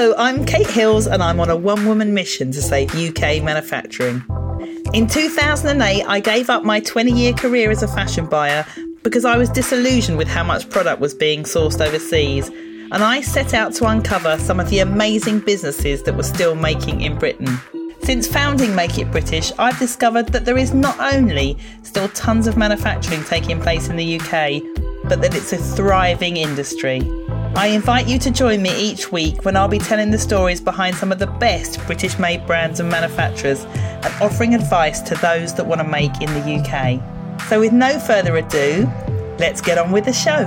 Hello, I'm Kate Hills and I'm on a one woman mission to save UK manufacturing. In 2008, I gave up my 20 year career as a fashion buyer because I was disillusioned with how much product was being sourced overseas, and I set out to uncover some of the amazing businesses that were still making in Britain. Since founding Make It British, I've discovered that there is not only still tons of manufacturing taking place in the UK, but that it's a thriving industry. I invite you to join me each week when I'll be telling the stories behind some of the best British made brands and manufacturers and offering advice to those that want to make in the UK. So, with no further ado, let's get on with the show.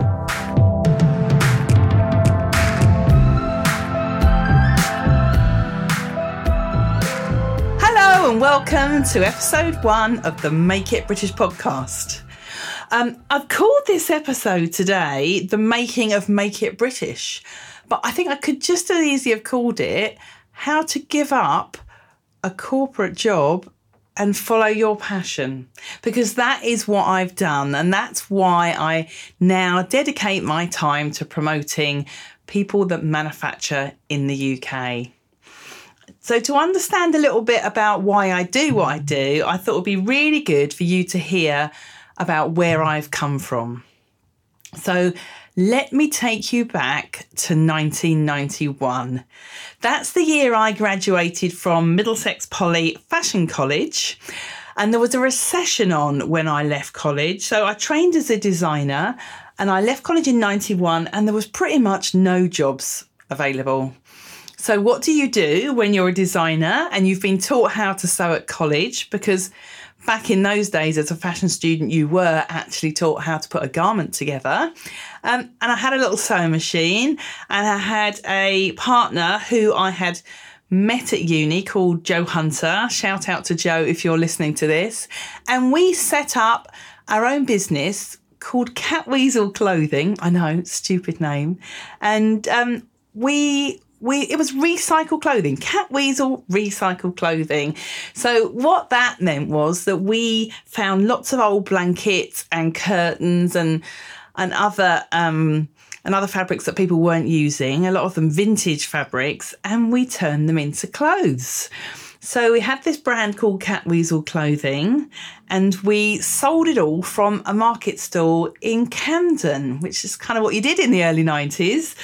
Hello, and welcome to episode one of the Make It British podcast. Um, I've called this episode today The Making of Make It British, but I think I could just as easily have called it How to Give Up a Corporate Job and Follow Your Passion, because that is what I've done, and that's why I now dedicate my time to promoting people that manufacture in the UK. So, to understand a little bit about why I do what I do, I thought it would be really good for you to hear about where I've come from. So let me take you back to 1991. That's the year I graduated from Middlesex Poly Fashion College. And there was a recession on when I left college. So I trained as a designer and I left college in 91 and there was pretty much no jobs available. So, what do you do when you're a designer and you've been taught how to sew at college? Because back in those days, as a fashion student, you were actually taught how to put a garment together. Um, and I had a little sewing machine, and I had a partner who I had met at uni called Joe Hunter. Shout out to Joe if you're listening to this. And we set up our own business called Catweasel Clothing. I know, stupid name. And um, we we it was recycled clothing, Catweasel recycled clothing. So what that meant was that we found lots of old blankets and curtains and and other um, and other fabrics that people weren't using, a lot of them vintage fabrics, and we turned them into clothes. So we had this brand called Catweasel Clothing, and we sold it all from a market stall in Camden, which is kind of what you did in the early 90s.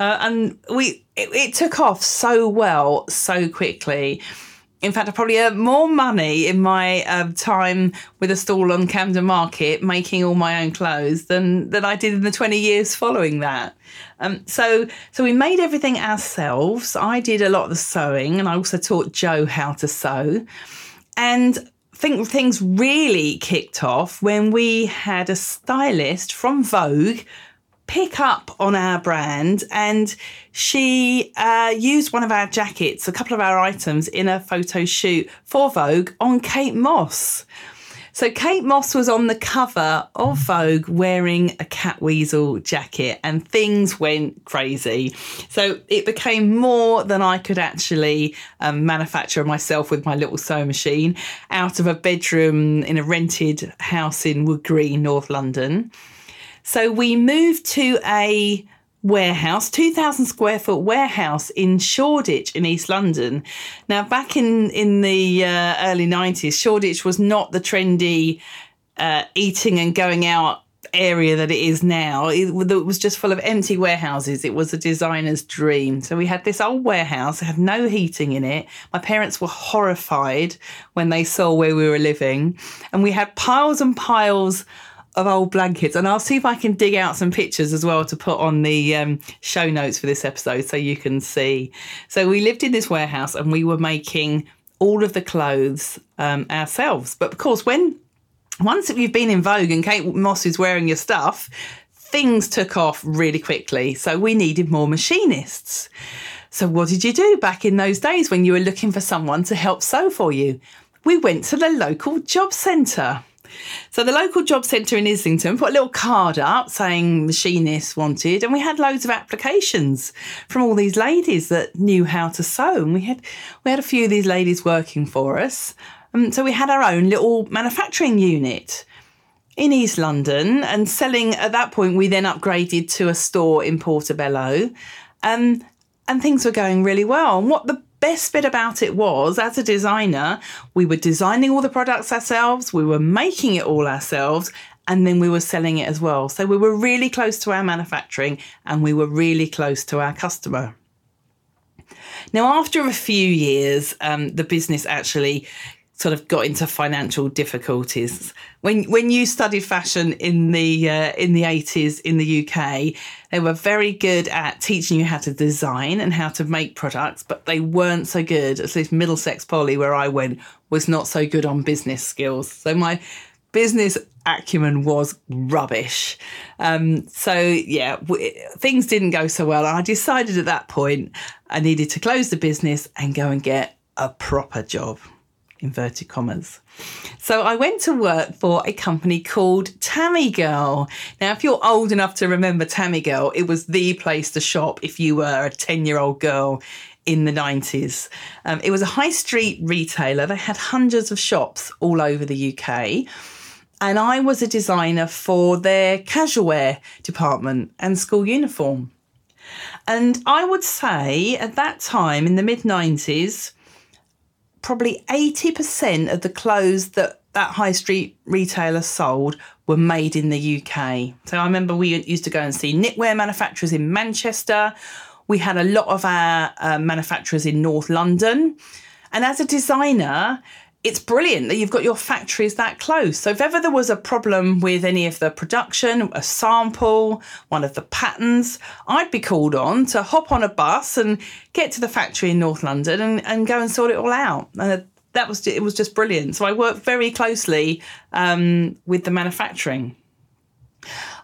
Uh, and we it, it took off so well so quickly. In fact, I probably earned more money in my uh, time with a stall on Camden Market making all my own clothes than, than I did in the 20 years following that. Um, so, so we made everything ourselves. I did a lot of the sewing and I also taught Joe how to sew. And think things really kicked off when we had a stylist from Vogue pick up on our brand and she uh, used one of our jackets, a couple of our items in a photo shoot for Vogue on Kate Moss. So Kate Moss was on the cover of Vogue wearing a Catweasel jacket and things went crazy. So it became more than I could actually um, manufacture myself with my little sewing machine out of a bedroom in a rented house in Wood Green, North London. So we moved to a warehouse, 2,000 square foot warehouse in Shoreditch in East London. Now, back in, in the uh, early 90s, Shoreditch was not the trendy uh, eating and going out area that it is now. It, it, was just full of empty warehouses. It was a designer's dream. So we had this old warehouse, it had no heating in it. My parents were horrified when they saw where we were living. And we had piles and piles of old blankets, and I'll see if I can dig out some pictures as well to put on the um, show notes for this episode so you can see. So we lived in this warehouse and we were making all of the clothes um, ourselves. But of course, when once you've been in Vogue and Kate Moss is wearing your stuff, things took off really quickly. So we needed more machinists. So what did you do back in those days when you were looking for someone to help sew for you? We went to the local job centre. So the local job centre in Islington put a little card up saying machinists wanted, and we had loads of applications from all these ladies that knew how to sew. And we had we had a few of these ladies working for us. Um, so we had our own little manufacturing unit in East London and selling at that point we then upgraded to a store in Portobello. Um, and things were going really well. And what the best bit about it was, as a designer, we were designing all the products ourselves, we were making it all ourselves, and then we were selling it as well. So we were really close to our manufacturing and we were really close to our customer. Now, after a few years, um, the business actually sort of got into financial difficulties. When when you studied fashion in the uh, in the eighties in the UK, they were very good at teaching you how to design and how to make products, but they weren't so good. At least Middlesex Poly, where I went, was not so good on business skills. So my business acumen was rubbish. Um, so yeah, w- things didn't go so well. I decided at that point I needed to close the business and go and get a proper job inverted commas. So I went to work for a company called Tammy Girl. Now, if you're old enough to remember Tammy Girl, it was the place to shop if you were a 10 year old girl in the 90s. Um, it was a high street retailer. They had hundreds of shops all over the UK. And I was a designer for their casual wear department and school uniform. And I would say at that time in the mid 90s, probably 80% of the clothes that that high street retailer sold were made in the UK. So I remember we used to go and see knitwear manufacturers in Manchester. We had a lot of our uh, manufacturers in North London. And as a designer, it's brilliant that you've got your factories that close. So if ever there was a problem with any of the production, a sample, one of the patterns, I'd be called on to hop on a bus and get to the factory in North London and, and go and sort it all out. And that was it was just brilliant. So I worked very closely um, with the manufacturing.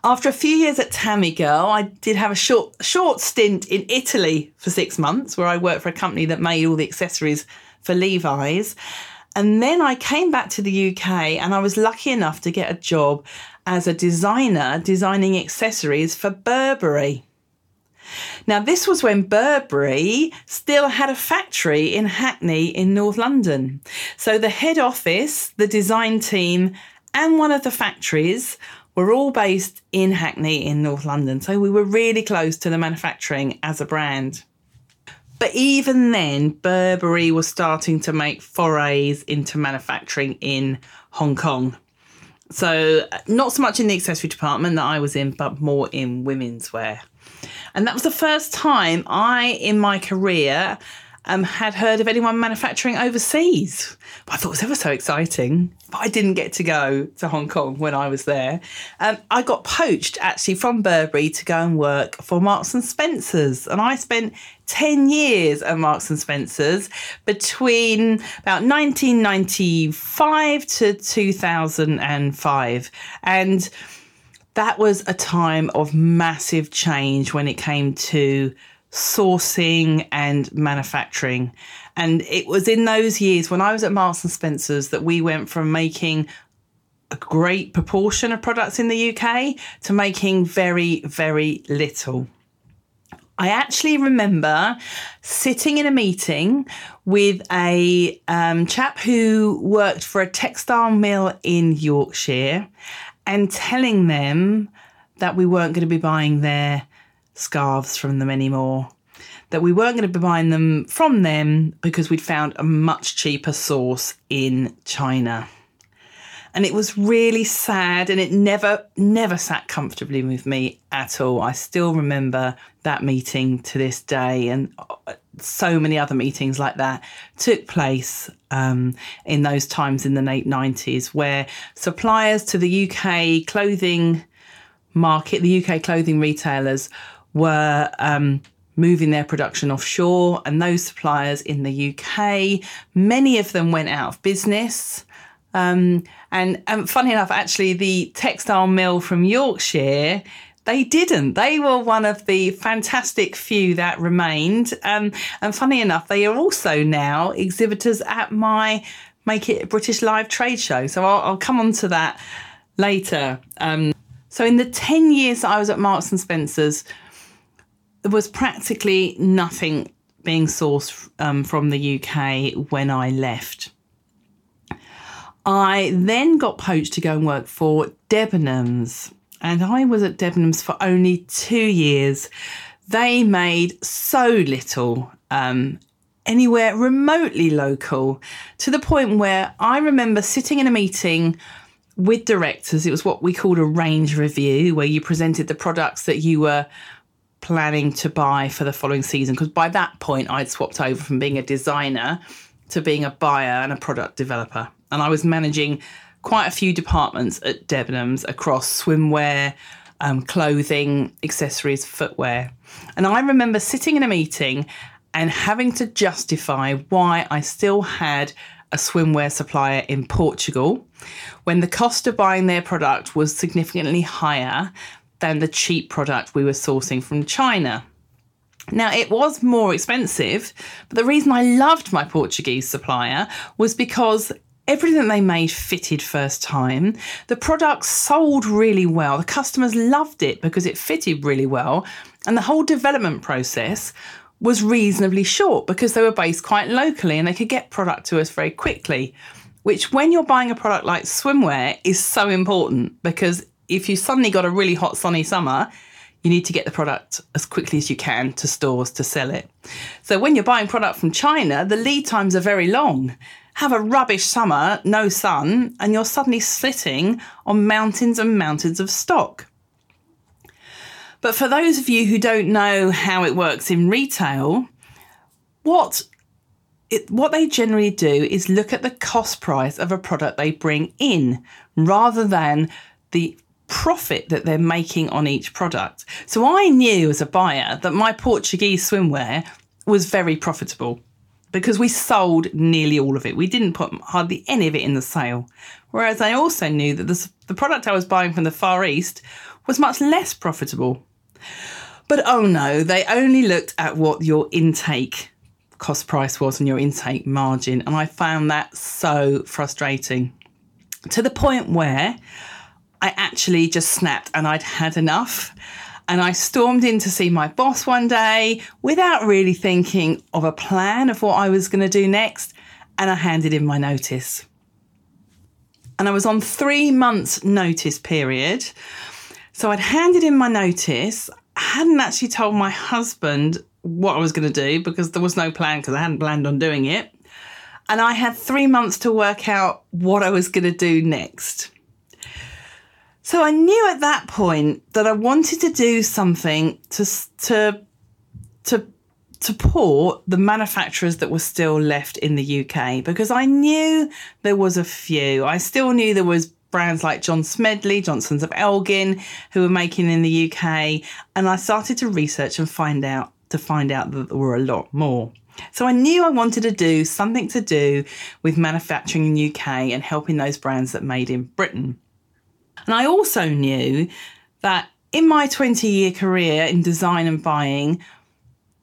After a few years at Tammy Girl, I did have a short short stint in Italy for six months, where I worked for a company that made all the accessories for Levi's. And then I came back to the UK and I was lucky enough to get a job as a designer designing accessories for Burberry. Now, this was when Burberry still had a factory in Hackney in North London. So, the head office, the design team, and one of the factories were all based in Hackney in North London. So, we were really close to the manufacturing as a brand. But even then, Burberry was starting to make forays into manufacturing in Hong Kong. So, not so much in the accessory department that I was in, but more in women's wear. And that was the first time I, in my career, um, had heard of anyone manufacturing overseas. But I thought it was ever so exciting. But I didn't get to go to Hong Kong when I was there. Um, I got poached actually from Burberry to go and work for Marks and Spencers, and I spent 10 years at Marks and Spencers between about 1995 to 2005. And that was a time of massive change when it came to sourcing and manufacturing. And it was in those years when I was at Marks and Spencers that we went from making a great proportion of products in the UK to making very, very little. I actually remember sitting in a meeting with a um, chap who worked for a textile mill in Yorkshire and telling them that we weren't going to be buying their scarves from them anymore. That we weren't going to be buying them from them because we'd found a much cheaper source in China. And it was really sad and it never, never sat comfortably with me at all. I still remember that meeting to this day and uh, so many other meetings like that took place um, in those times in the late 90s where suppliers to the UK clothing market, the UK clothing retailers were um, moving their production offshore, and those suppliers in the UK, many of them went out of business. Um, and, and funny enough, actually, the textile mill from Yorkshire. They didn't. They were one of the fantastic few that remained. Um, and funny enough, they are also now exhibitors at my Make It British Live trade show. So I'll, I'll come on to that later. Um, so in the 10 years that I was at Marks and Spencer's, there was practically nothing being sourced um, from the UK when I left. I then got poached to go and work for Debenhams, and I was at Debenhams for only two years. they made so little um, anywhere remotely local to the point where I remember sitting in a meeting with directors. It was what we called a range review, where you presented the products that you were planning to buy for the following season. Because by that point, I'd swapped over from being a designer to being a buyer and a product developer. And I was managing quite a few departments at Debenhams across swimwear, um, clothing, accessories, footwear. And I remember sitting in a meeting and having to justify why I still had a swimwear supplier in Portugal when the cost of buying their product was significantly higher than the cheap product we were sourcing from China. Now, it was more expensive, but the reason I loved my Portuguese supplier was because everything they made fitted first time. The product sold really well. The customers loved it because it fitted really well. And the whole development process was reasonably short because they were based quite locally and they could get product to us very quickly. Which, when you're buying a product like swimwear, is so important because if you suddenly got a really hot, sunny summer, you need to get the product as quickly as you can to stores to sell it. So when you're buying product from China, the lead times are very long. Have a rubbish summer, no sun, and you're suddenly sitting on mountains and mountains of stock. But for those of you who don't know how it works in retail, what it, what they generally do is look at the cost price of a product they bring in rather than the profit that they're making on each product. So I knew as a buyer that my Portuguese swimwear was very profitable because we sold nearly all of it. We didn't put hardly any of it in the sale. Whereas I also knew that the, product I was buying from the Far East was much less profitable. But oh no, they only looked at what your intake cost price was and your intake margin. And I found that so frustrating to the point where I actually just snapped and I'd had enough. And I stormed in to see my boss one day without really thinking of a plan of what I was going to do next. And I handed in my notice. And I was on three months' notice period. So I'd handed in my notice. I hadn't actually told my husband what I was going to do because there was no plan because I hadn't planned on doing it. And I had three months to work out what I was going to do next. So I knew at that point that I wanted to do something to to to support the manufacturers that were still left in the UK because I knew there was a few. I still knew there was brands like John Smedley, Johnstons of Elgin, who were making in the UK, and I started to research and find out to find out that there were a lot more. So I knew I wanted to do something to do with manufacturing in the UK and helping those brands that made in Britain. And I also knew that in my 20 year career in design and buying,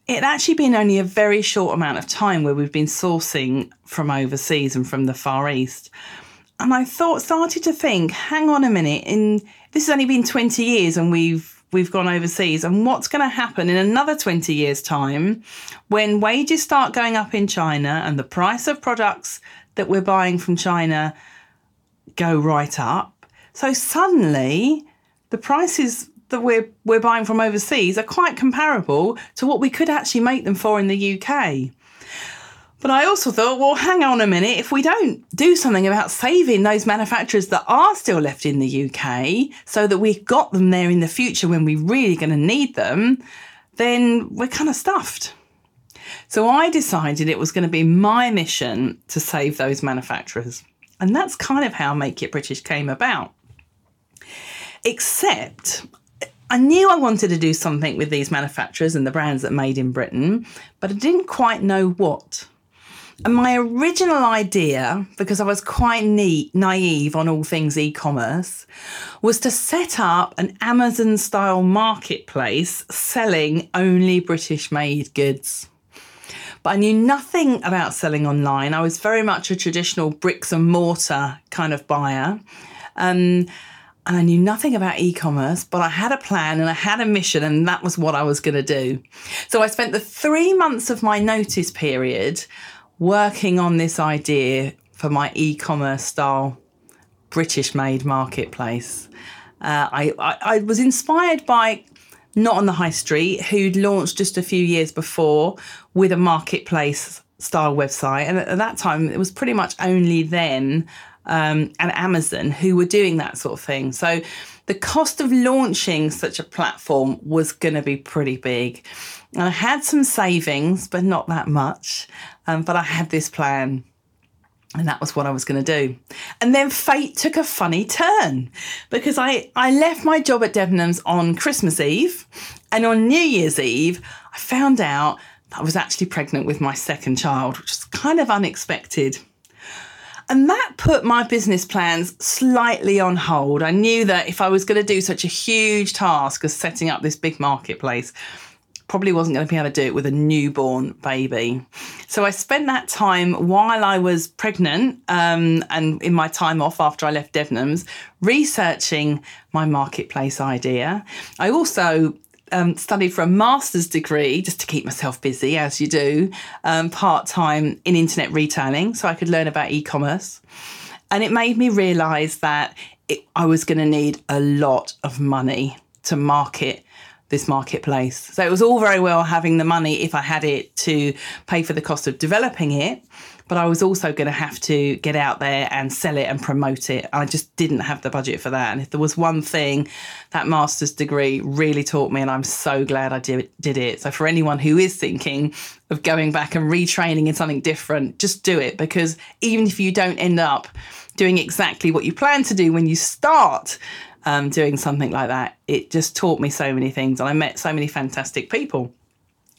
it had actually been only a very short amount of time where we've been sourcing from overseas and from the Far East. And I thought, started to think, hang on a minute, in this has only been 20 years and we've we've gone overseas and what's going to happen in another 20 years time when wages start going up in China and the price of products that we're buying from China go right up so suddenly, the prices that we're we're buying from overseas are quite comparable to what we could actually make them for in the UK. But I also thought, well, hang on a minute. If we don't do something about saving those manufacturers that are still left in the UK so that we've got them there in the future when we're really going to need them, then we're kind of stuffed. So I decided it was going to be my mission to save those manufacturers. And that's kind of how Make It British came about. Except I knew I wanted to do something with these manufacturers and the brands that made in Britain, but I didn't quite know what. And my original idea, because I was quite neat, naive on all things e commerce, was to set up an Amazon style marketplace selling only British made goods. But I knew nothing about selling online. I was very much a traditional bricks and mortar kind of buyer. Um, and I knew nothing about e commerce, but I had a plan and I had a mission, and that was what I was going to do. So I spent the three months of my notice period working on this idea for my e commerce style British made marketplace. Uh, I, I, I was inspired by not on the high street, who'd launched just a few years before with a marketplace style website. And at that time, it was pretty much only then um, and Amazon who were doing that sort of thing. So the cost of launching such a platform was going to be pretty big. And I had some savings, but not that much. Um, but I had this plan. And that was what I was going to do. And then fate took a funny turn because I, I left my job at Debenhams on Christmas Eve. And on New Year's Eve, I found out I was actually pregnant with my second child, which was kind of unexpected. And that put my business plans slightly on hold. I knew that if I was going to do such a huge task as setting up this big marketplace, probably wasn't going to be able to do it with a newborn baby. So I spent that time while I was pregnant um, and in my time off after I left Debenhams researching my marketplace idea. I also um, studied for a master's degree just to keep myself busy, as you do, um, part time in internet retailing, so I could learn about e commerce. And it made me realize that it, I was going to need a lot of money to market this marketplace. So it was all very well having the money if I had it to pay for the cost of developing it, but I was also going to have to get out there and sell it and promote it. I just didn't have the budget for that. And if there was one thing that master's degree really taught me, and I'm so glad I did, did it. So for anyone who is thinking of going back and retraining in something different, just do it because even if you don't end up doing exactly what you plan to do when you start, um, doing something like that. It just taught me so many things, and I met so many fantastic people.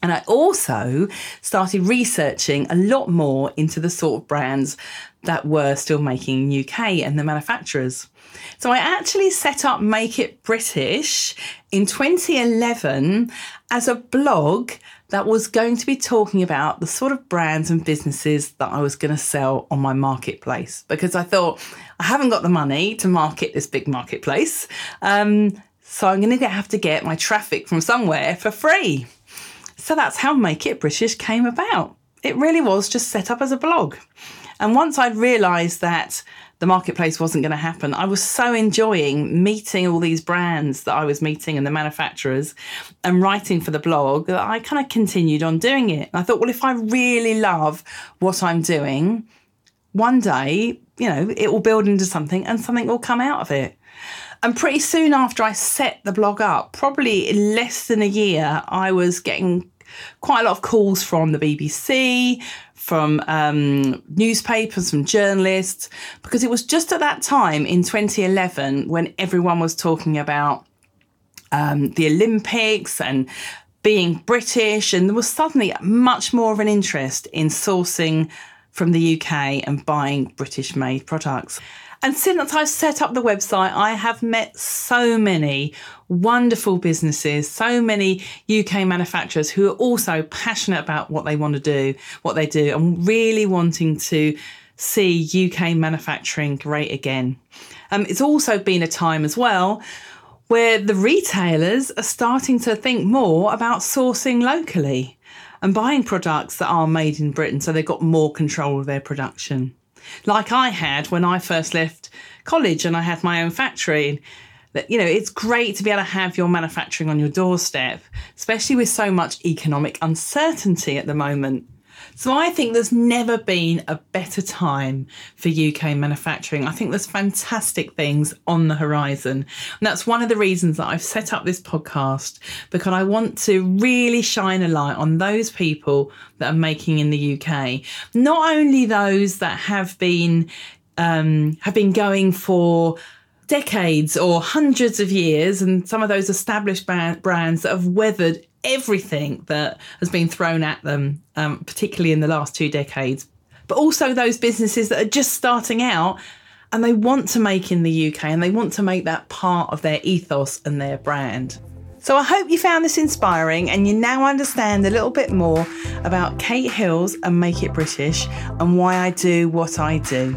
And I also started researching a lot more into the sort of brands that were still making UK and the manufacturers. So I actually set up Make It British in 2011 as a blog that was going to be talking about the sort of brands and businesses that I was going to sell on my marketplace because I thought I haven't got the money to market this big marketplace. Um, so I'm going to have to get my traffic from somewhere for free. So that's how Make It British came about. It really was just set up as a blog. And once I'd realised that the marketplace wasn't going to happen, I was so enjoying meeting all these brands that I was meeting and the manufacturers and writing for the blog that I kind of continued on doing it. And I thought, well, if I really love what I'm doing, one day, you know, it will build into something and something will come out of it. And pretty soon after I set the blog up, probably in less than a year, I was getting quite a lot of calls from the BBC, from um, newspapers, from journalists, because it was just at that time in 2011 when everyone was talking about um, the Olympics and being British, and there was suddenly much more of an interest in sourcing from the UK and buying British made products. And since I've set up the website, I have met so many wonderful businesses, so many UK manufacturers who are also passionate about what they want to do, what they do, and really wanting to see UK manufacturing great again. Um, it's also been a time as well where the retailers are starting to think more about sourcing locally and buying products that are made in Britain so they've got more control of their production like I had when I first left college and I had my own factory. That you know, it's great to be able to have your manufacturing on your doorstep, especially with so much economic uncertainty at the moment. So I think there's never been a better time for UK manufacturing. I think there's fantastic things on the horizon. And that's one of the reasons that I've set up this podcast because I want to really shine a light on those people that are making in the UK. Not only those that have been um, have been going for decades or hundreds of years, and some of those established brands that have weathered everything that has been thrown at them, um, particularly in the last two decades, but also those businesses that are just starting out and they want to make in the UK and they want to make that part of their ethos and their brand. So I hope you found this inspiring and you now understand a little bit more about Kate Hills and Make It British and why I do what I do.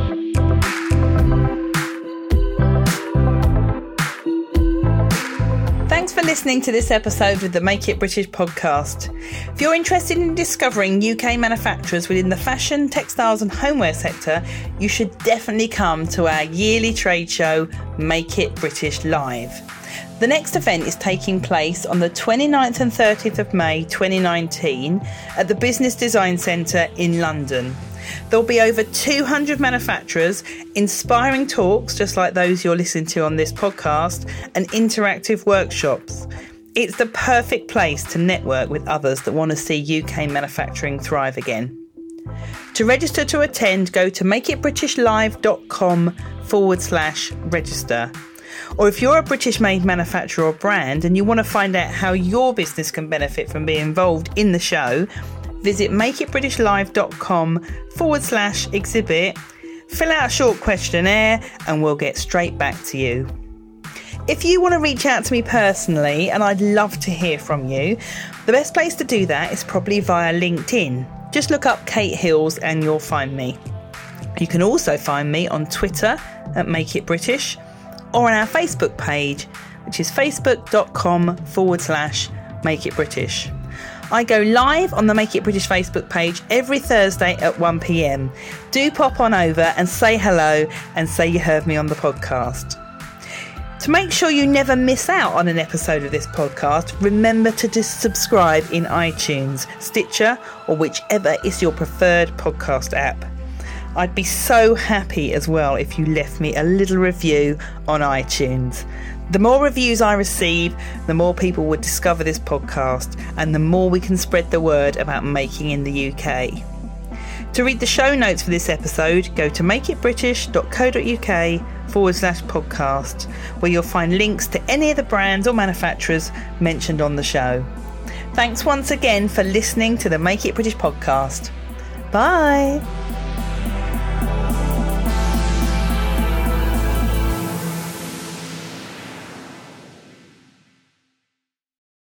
Listening to this episode of the Make It British podcast. If you're interested in discovering UK manufacturers within the fashion, textiles, and homeware sector, you should definitely come to our yearly trade show, Make It British Live. The next event is taking place on the 29th and 30th of May 2019 at the Business Design Centre in London. There'll be over 200 manufacturers, inspiring talks just like those you're listening to on this podcast, and interactive workshops. It's the perfect place to network with others that want to see UK manufacturing thrive again. To register to attend, go to makeitbritishlive.com forward slash register. Or if you're a British made manufacturer or brand and you want to find out how your business can benefit from being involved in the show, visit makeitbritishlive.com forward slash exhibit, fill out a short questionnaire, and we'll get straight back to you. If you want to reach out to me personally, and I'd love to hear from you, the best place to do that is probably via LinkedIn. Just look up Kate Hills and you'll find me. You can also find me on Twitter at Make It British or on our Facebook page, which is facebook.com forward slash Make It British. I go live on the Make It British Facebook page every Thursday at 1pm. Do pop on over and say hello and say you heard me on the podcast. To make sure you never miss out on an episode of this podcast, remember to just subscribe in iTunes, Stitcher, or whichever is your preferred podcast app. I'd be so happy as well if you left me a little review on iTunes. The more reviews I receive, the more people would discover this podcast, and the more we can spread the word about making in the UK. To read the show notes for this episode, go to makeitbritish.co.uk forward slash podcast, where you'll find links to any of the brands or manufacturers mentioned on the show. Thanks once again for listening to the Make It British podcast. Bye.